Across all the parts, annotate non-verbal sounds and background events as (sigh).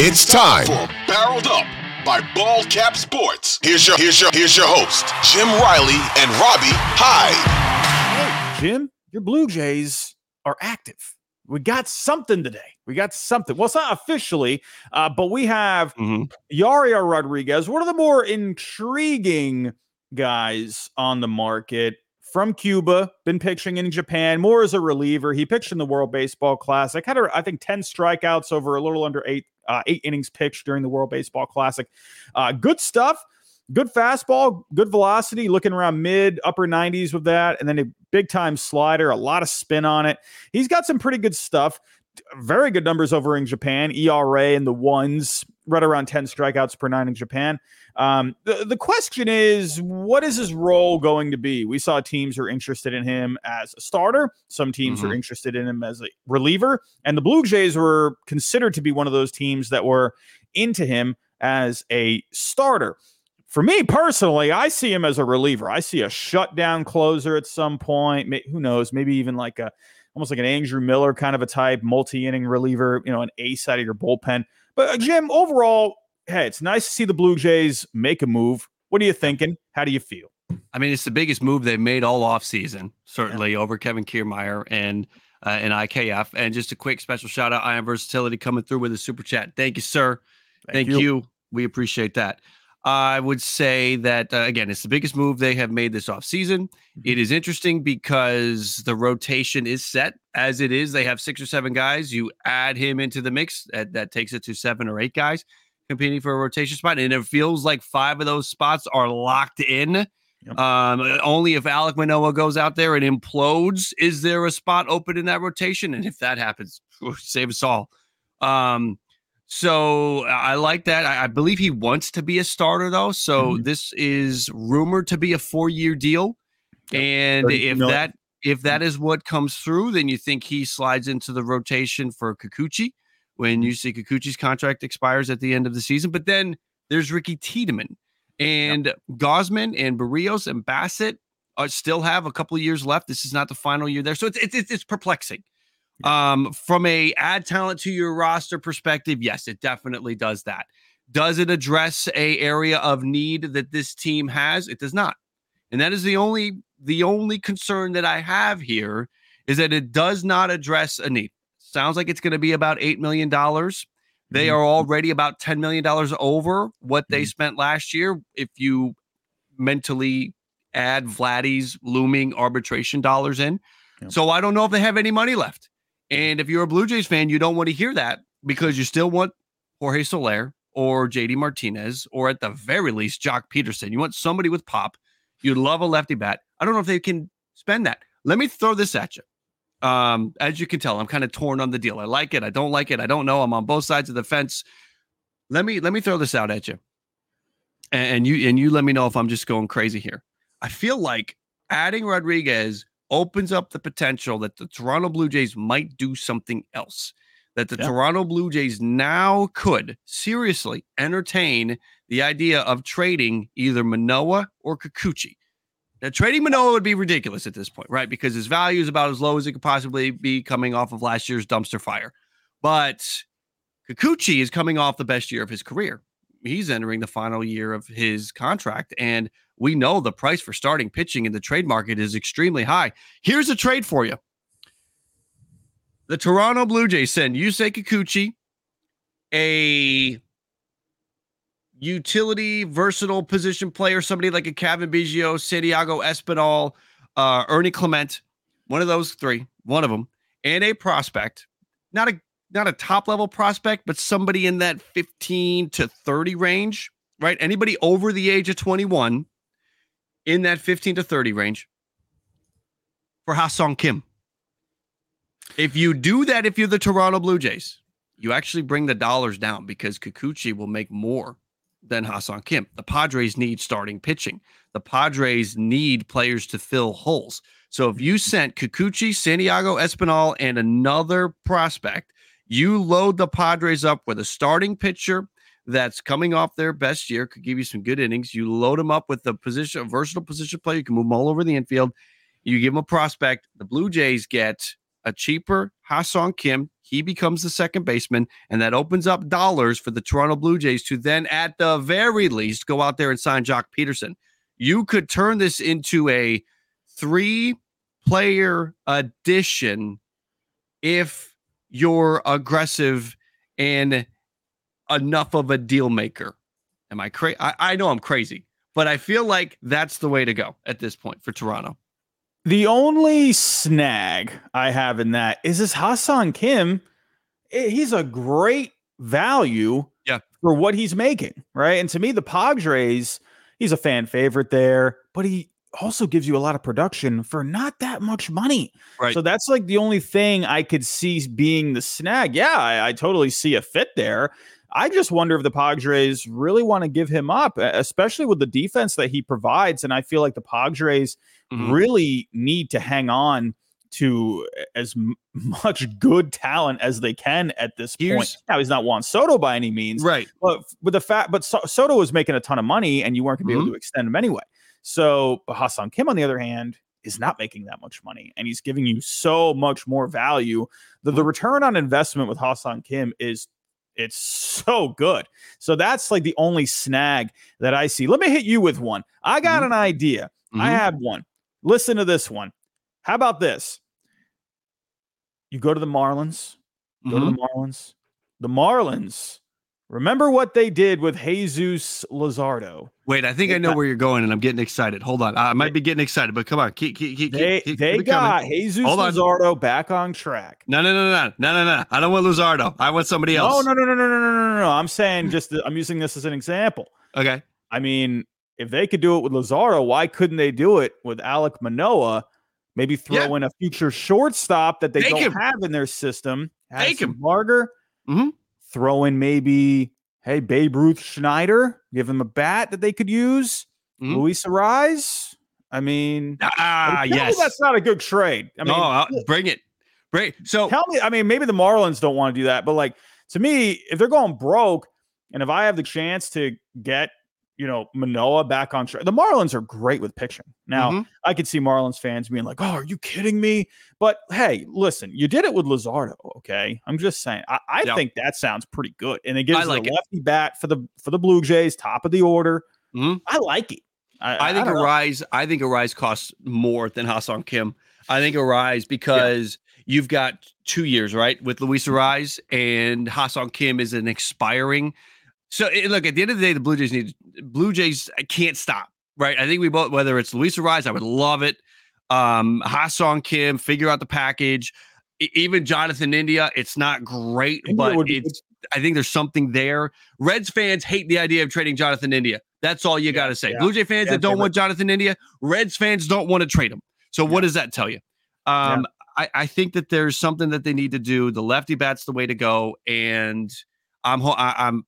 It's time for Barreled Up by Bald Cap Sports. Here's your here's your here's your host, Jim Riley and Robbie Hyde. Hey, Jim, your Blue Jays are active. We got something today. We got something. Well, it's not officially, uh, but we have mm-hmm. Yariel Rodriguez, one of the more intriguing guys on the market from Cuba, been pitching in Japan, more as a reliever. He pitched in the World Baseball Classic, had, I think, 10 strikeouts over a little under eight, uh, eight innings pitched during the World Baseball Classic. Uh, good stuff. Good fastball, good velocity, looking around mid, upper 90s with that. And then a big time slider, a lot of spin on it. He's got some pretty good stuff very good numbers over in Japan. ERA in the ones, right around 10 strikeouts per nine in Japan. Um, the, the question is, what is his role going to be? We saw teams are interested in him as a starter. Some teams mm-hmm. are interested in him as a reliever. And the Blue Jays were considered to be one of those teams that were into him as a starter. For me personally, I see him as a reliever. I see a shutdown closer at some point. Who knows? Maybe even like a almost like an Andrew Miller kind of a type, multi-inning reliever, you know, an ace out of your bullpen. But uh, Jim, overall, hey, it's nice to see the Blue Jays make a move. What are you thinking? How do you feel? I mean, it's the biggest move they've made all off season, certainly yeah. over Kevin Kiermaier and uh, and IKF. And just a quick special shout out, Iron Versatility coming through with a super chat. Thank you, sir. Thank, Thank you. you. We appreciate that. I would say that uh, again, it's the biggest move they have made this off season. Mm-hmm. It is interesting because the rotation is set as it is. They have six or seven guys. You add him into the mix, that, that takes it to seven or eight guys competing for a rotation spot, and it feels like five of those spots are locked in. Yep. Um, only if Alek Manoah goes out there and implodes is there a spot open in that rotation, and if that happens, save us all. Um, so I like that. I, I, believe he wants to be a starter though. So mm-hmm. this is rumored to be a four-year deal, and if that if that is what comes through, then you think he slides into the rotation for Kikuchi when you see Kikuchi's contract expires at the end of the season. But then there's Ricky Tiedemann and yep. Gausman and Berrios and Bassitt uh, still have a couple of years left. This is not the final year there, so it's it's, it's perplexing. Um, from a add talent to your roster perspective, yes, it definitely does that. Does it address a area of need that this team has? It does not. And that is the only the only concern that I have here is that it does not address a need. Sounds like it's going to be about $8 million. They mm-hmm. are already about $10 million over what they mm-hmm. spent last year. If you mentally add Vladdy's looming arbitration dollars in. Yep. So I don't know if they have any money left. And if you're a Blue Jays fan, you don't want to hear that because you still want Jorge Soler or JD Martinez or at the very least Joc Pederson. You want somebody with pop. You'd love a lefty bat. I don't know if they can spend that. Let me throw this at you. Um, as you can tell, I'm kind of torn on the deal. I like it. I don't like it. I don't know. I'm on both sides of the fence. Let me let me throw this out at you. And, and you and you let me know if I'm just going crazy here. I feel like adding Rodriguez opens up the potential that the Toronto Blue Jays might do something else. That the yeah. Toronto Blue Jays now could seriously entertain the idea of trading either Manoah or Kikuchi. Now, trading Manoah would be ridiculous at this point, right? Because his value is about as low as it could possibly be coming off of last year's dumpster fire. But Kikuchi is coming off the best year of his career. He's entering the final year of his contract. And we know the price for starting pitching in the trade market is extremely high. Here's a trade for you. The Toronto Blue Jays send Yusei Kikuchi, a utility, versatile position player, somebody like a Cavan Biggio, Santiago Espinal, uh, Ernie Clement, one of those three, one of them, and a prospect, not a not a top level prospect, but somebody in that 15 to 30 range, right? Anybody over the age of 21 in that 15 to 30 range for Ha-Seong Kim. If you do that, if you're the Toronto Blue Jays, you actually bring the dollars down because Kikuchi will make more than Ha-Seong Kim. The Padres need starting pitching. The Padres need players to fill holes. So if you sent Kikuchi, Santiago Espinal, and another prospect, you load the Padres up with a starting pitcher that's coming off their best year, could give you some good innings. You load them up with a position, a versatile position player. You can move them all over the infield. You give them a prospect. The Blue Jays get a cheaper Ha-Seong Kim. he becomes the second baseman, and that opens up dollars for the Toronto Blue Jays to then, at the very least, go out there and sign Joc Pederson. You could turn this into a three player addition if you're aggressive and enough of a deal maker. Am I crazy? I know I'm crazy, but I feel like that's the way to go at this point for Toronto. The only snag I have in that is this Ha-Seong Kim. He's a great value yeah. for what he's making, right? And to me, the Padres, he's a fan favorite there, but he also gives you a lot of production for not that much money. Right. So that's like the only thing I could see being the snag. Yeah, I, I totally see a fit there. I just wonder if the Padres really want to give him up, especially with the defense that he provides. And I feel like the Padres mm-hmm. really need to hang on to as much good talent as they can at this Here's, point. Now he's not Juan Soto by any means, right? But with the fact, but so- Soto was making a ton of money, and you weren't going to be mm-hmm. able to extend him anyway. So Ha-Seong Kim, on the other hand, is not making that much money, and he's giving you so much more value. The, the return on investment with Ha-Seong Kim is it's so good. So that's like the only snag that I see. Let me hit you with one. I got mm-hmm. an idea. Mm-hmm. I have one. Listen to this one. How about this? You go to the Marlins, go mm-hmm. to the mm-hmm. Marlins. The Marlins Remember what they did with Jesus Luzardo. Wait, I think they I know got, where you're going, and I'm getting excited. Hold on, I might be getting excited, but come on, keep, keep, keep, they keep, they got coming. Jesus Hold Luzardo on. back on track. No, no, no, no, no, no, no. I don't want Luzardo. I want somebody else. No, no, no, no, no, no, no, no. I'm saying just I'm using this as an example. Okay. I mean, if they could do it with Luzardo, why couldn't they do it with Alek Manoah? Maybe throw yeah. in a future shortstop that they Take don't him. have in their system. Take him, Marger. Mm-hmm throw in maybe hey, Babe Ruth Schneider, give him a bat that they could use. Mm-hmm. Luis Arraez. I mean, ah, yes, that's not a good trade. I mean, no, bring it, bring. It. So tell me, I mean, maybe the Marlins don't want to do that, but like to me, if they're going broke, and if I have the chance to get you know, Manoah back on track. The Marlins are great with pitching. Now, mm-hmm. I could see Marlins fans being like, oh, are you kidding me? But hey, listen, you did it with Luzardo, okay? I'm just saying. I, I yep. think that sounds pretty good. And it gives like a lefty bat for the for the Blue Jays, top of the order. Mm-hmm. I like it. I, I think Arraez, I think Arraez costs more than Ha-Seong Kim. I think Arraez because yeah. you've got two years, right? With Luis Arraez and Ha-Seong Kim is an expiring so eh, look, at the end of the day, the Blue Jays need Blue Jays can't stop, right? I think we both whether it's Luis Arraez, I would love it. Um, Ha-Seong Kim, figure out the package. even Jonathan India, it's not great, India but it's I think there's something there. Reds fans hate the idea of trading Jonathan India. That's all you yeah, got to say. Yeah. Blue Jay fans yeah, that don't want Jonathan India, Reds fans don't want to trade him. So what does that tell you? Um, I, I think that there's something that they need to do. The lefty bat's the way to go, and I'm I, I'm I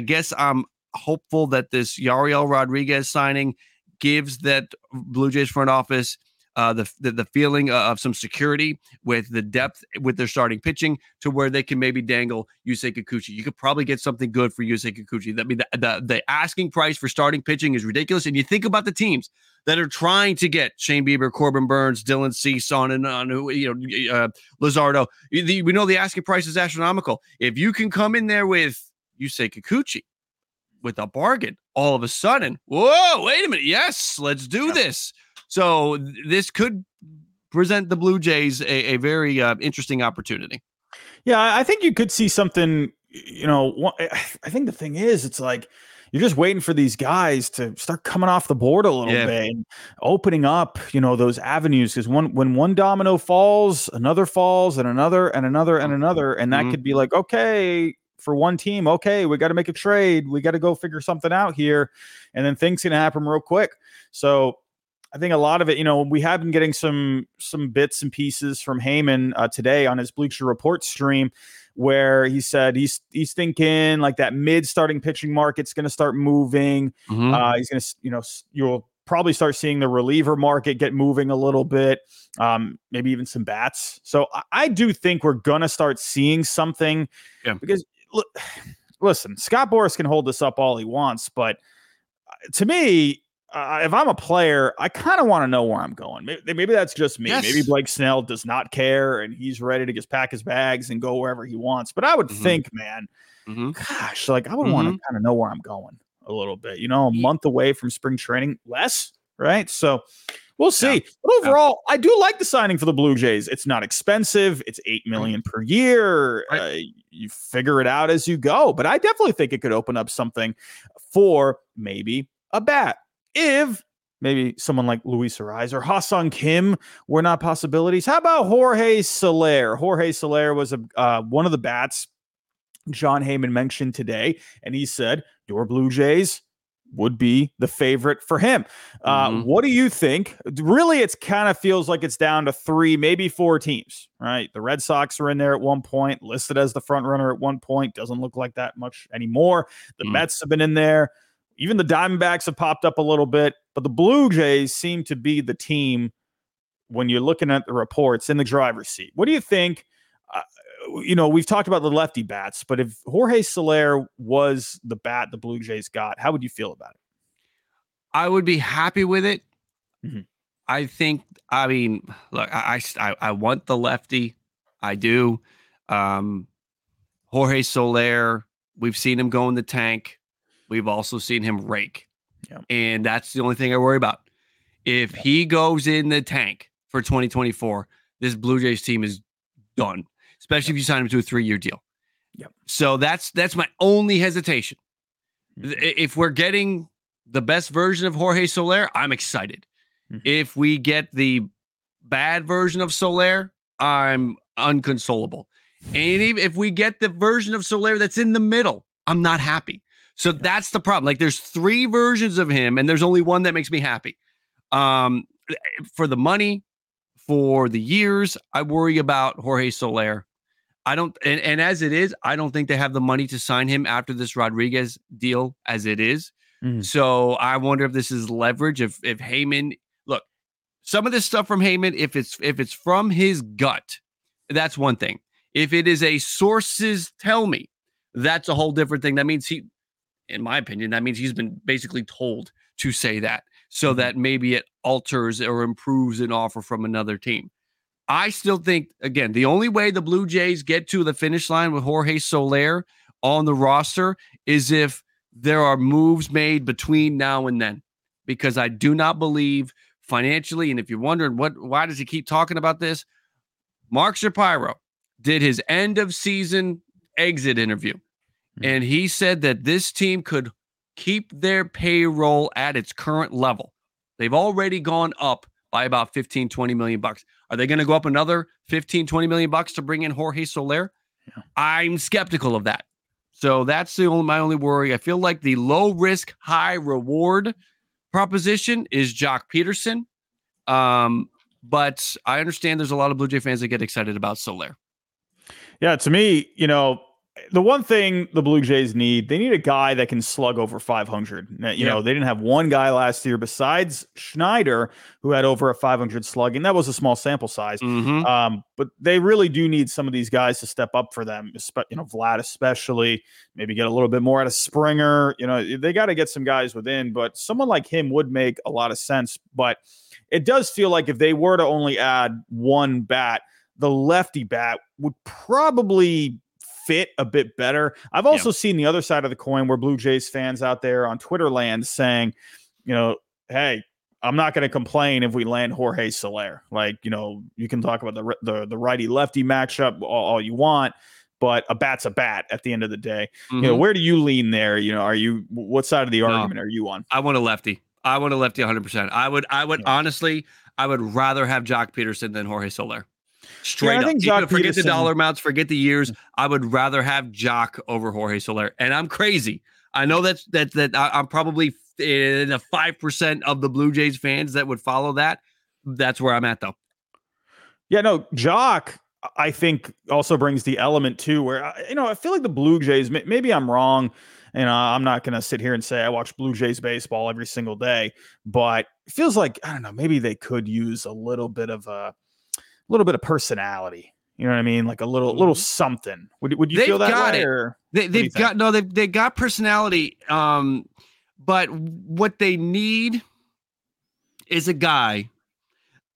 guess I'm hopeful that this Yariel Rodriguez signing gives that Blue Jays front office uh, the, the, the feeling of some security with the depth with their starting pitching to where they can maybe dangle Yusei Kikuchi. You could probably get something good for Yusei Kikuchi. I mean, the, the, the asking price for starting pitching is ridiculous. And you think about the teams that are trying to get Shane Bieber, Corbin Burnes, Dylan Cease on and on, you know, uh, Luzardo. We know the asking price is astronomical. If you can come in there with Yusei Kikuchi with a bargain, all of a sudden, whoa, wait a minute. Yes, let's do this. So this could present the Blue Jays a, a very uh, interesting opportunity. Yeah, I think you could see something. You know, I think the thing is, it's like you're just waiting for these guys to start coming off the board a little yeah. bit and opening up, you know, those avenues. Because one when one domino falls, another falls, and another, and another, and another, and that mm-hmm. could be like, okay, for one team, okay, we got to make a trade. We got to go figure something out here. And then things can happen real quick. So I think a lot of it, you know, we have been getting some some bits and pieces from Heyman uh, today on his Bleacher Report stream, where he said he's he's thinking like that mid starting pitching market's going to start moving. Mm-hmm. Uh, he's going to, you know, you'll probably start seeing the reliever market get moving a little bit, um, maybe even some bats. So I, I do think we're going to start seeing something yeah. because (sighs) listen, Scott Boras can hold this up all he wants, but uh, to me, uh, if I'm a player, I kind of want to know where I'm going. Maybe, maybe that's just me. Yes. Maybe Blake Snell does not care and he's ready to just pack his bags and go wherever he wants. But I would Mhm. think, man, Mhm. gosh, like I would want to kind of know where I'm going a little bit. You know, a month away from spring training, less, right? So we'll see. Yeah. But overall, I do like the signing for the Blue Jays. It's not expensive. It's eight million per year. Right. Uh, you figure it out as you go. But I definitely think it could open up something for maybe a bat. If maybe someone like Luis Arraez or Ha-Seong Kim were not possibilities. How about Jorge Soler? Jorge Soler was a uh, one of the bats Jon Heyman mentioned today, and he said your Blue Jays would be the favorite for him. Uh, Mhm. What do you think? Really, it's kind of feels like it's down to three, maybe four teams, right? The Red Sox are in there at one point, listed as the front runner at one point. Doesn't look like that much anymore. The Mm. Mets have been in there. Even the Diamondbacks have popped up a little bit, but the Blue Jays seem to be the team when you're looking at the reports in the driver's seat. What do you think? Uh, you know, we've talked about the lefty bats, but if Jorge Soler was the bat the Blue Jays got, how would you feel about it? I would be happy with it. Mhm. I think. I mean, look, I, I I want the lefty. I do. Um, Jorge Soler. We've seen him go in the tank. We've also seen him rake, Yeah. and that's the only thing I worry about. If he goes in the tank for 2024, this Blue Jays team is done. Especially if you sign him to a three-year deal. Yep. So that's that's my only hesitation. Mhm. If we're getting the best version of Jorge Soler, I'm excited. Mhm. If we get the bad version of Soler, I'm unconsolable. And even if we get the version of Soler that's in the middle, I'm not happy. So that's the problem. Like there's three versions of him, and there's only one that makes me happy. Um, for the money, for the years, I worry about Jorge Soler. I don't, and, and as it is, I don't think they have the money to sign him after this Rodriguez deal as it is. Mhm. So I wonder if this is leverage. If if Heyman, look, some of this stuff from Heyman, if it's if it's from his gut, that's one thing. If it is a sources tell me, that's a whole different thing. That means he, in my opinion, that means he's been basically told to say that, so Mhm. that maybe it alters or improves an offer from another team. I still think, again, the only way the Blue Jays get to the finish line with Jorge Soler on the roster is if there are moves made between now and then, because I do not believe financially. And if you're wondering what, why does he keep talking about this? Mark Shapiro did his end of season exit interview, Mhm. and he said that this team could keep their payroll at its current level. They've already gone up by about 15, 20 million bucks. Are they going to go up another 15, 20 million bucks to bring in Jorge Soler? Yeah. I'm skeptical of that. So that's the only my only worry. I feel like the low risk, high reward proposition is Joc Pederson. Um, but I understand there's a lot of Blue Jay fans that get excited about Soler. Yeah, to me, you know, the one thing the Blue Jays need, they need a guy that can slug over 500. You Yeah. know, they didn't have one guy last year besides Schneider who had over a 500 slug, and that was a small sample size. Mhm. Um, but they really do need some of these guys to step up for them, you know, Vlad especially, maybe get a little bit more out of Springer. You know, they got to get some guys within, but someone like him would make a lot of sense. But it does feel like if they were to only add one bat, the lefty bat would probably fit a bit better. I've also seen the other side of the coin where Blue Jays fans out there on Twitter land saying, you know, hey, I'm not going to complain if we land Jorge Soler. Like, you know, you can talk about the the, the righty lefty matchup all, all you want, but a bat's a bat at the end of the day. You know, Mhm. where do you lean there? You know, are you what side of the No. argument are you on? I want a lefty. I want a lefty 100%. I would, I would Yeah. honestly, I would rather have Joc Pederson than Jorge Soler. Straight up. think Even forget Pederson- the dollar amounts, forget the years. I would rather have Joc over Jorge Soler. And I'm crazy. I know that's that that I, I'm probably in the five percent of the Blue Jays fans that would follow that. That's where I'm at though. Yeah, no, Joc, I think also brings the element too, where you know I feel like the Blue Jays. Maybe I'm wrong, and uh, I'm not going to sit here and say I watch Blue Jays baseball every single day, but it feels like I don't know. Maybe they could use a little bit of a, little bit of personality. You know what I mean? Like a little, little something. Would would you They've feel that got way? it. Or They, they've think? got no, they've they got personality. Um, but what they need is a guy.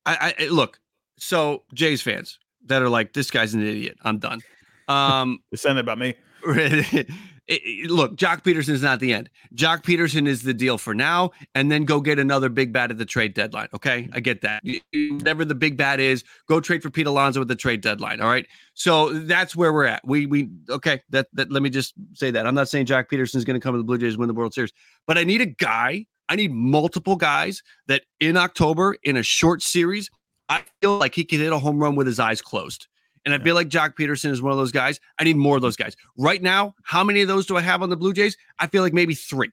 I, I look. So Jays fans that are like, this guy's an idiot. I'm done. (laughs) Um, saying that about me. (laughs) (laughs) it, look, Joc Pederson is not the end. Joc Pederson is the deal for now, and then go get another big bat at the trade deadline. Okay, I get that. Whatever the big bat is, go trade for Pete Alonso at the trade deadline. All right, so that's where we're at. We we okay. That that let me just say that I'm not saying Joc Pederson is going to come to the Blue Jays win the World Series, but I need a guy. I need multiple guys that in October in a short series, I feel like he can hit a home run with his eyes closed. And I feel like Joc Pederson is one of those guys. I need more of those guys. Right now, how many of those do I have on the Blue Jays? I feel like maybe three.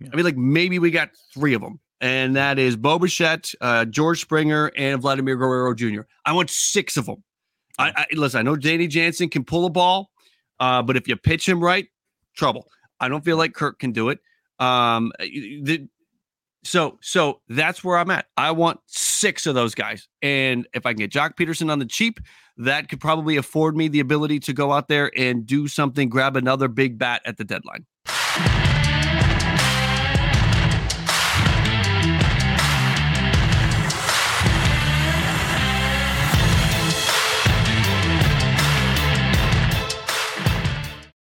Yeah. I mean, like maybe we got three of them. And that is Bo Bichette, uh, George Springer, and Vladimir Guerrero Jr. I want six of them. I, I listen. I know Danny Jansen can pull a ball, uh, but if you pitch him right, trouble. I don't feel like Kirk can do it. Um, the, so so that's where I'm at. I want six of those guys, and if I can get Joc Pederson on the cheap, that could probably afford me the ability to go out there and do something, grab another big bat at the deadline.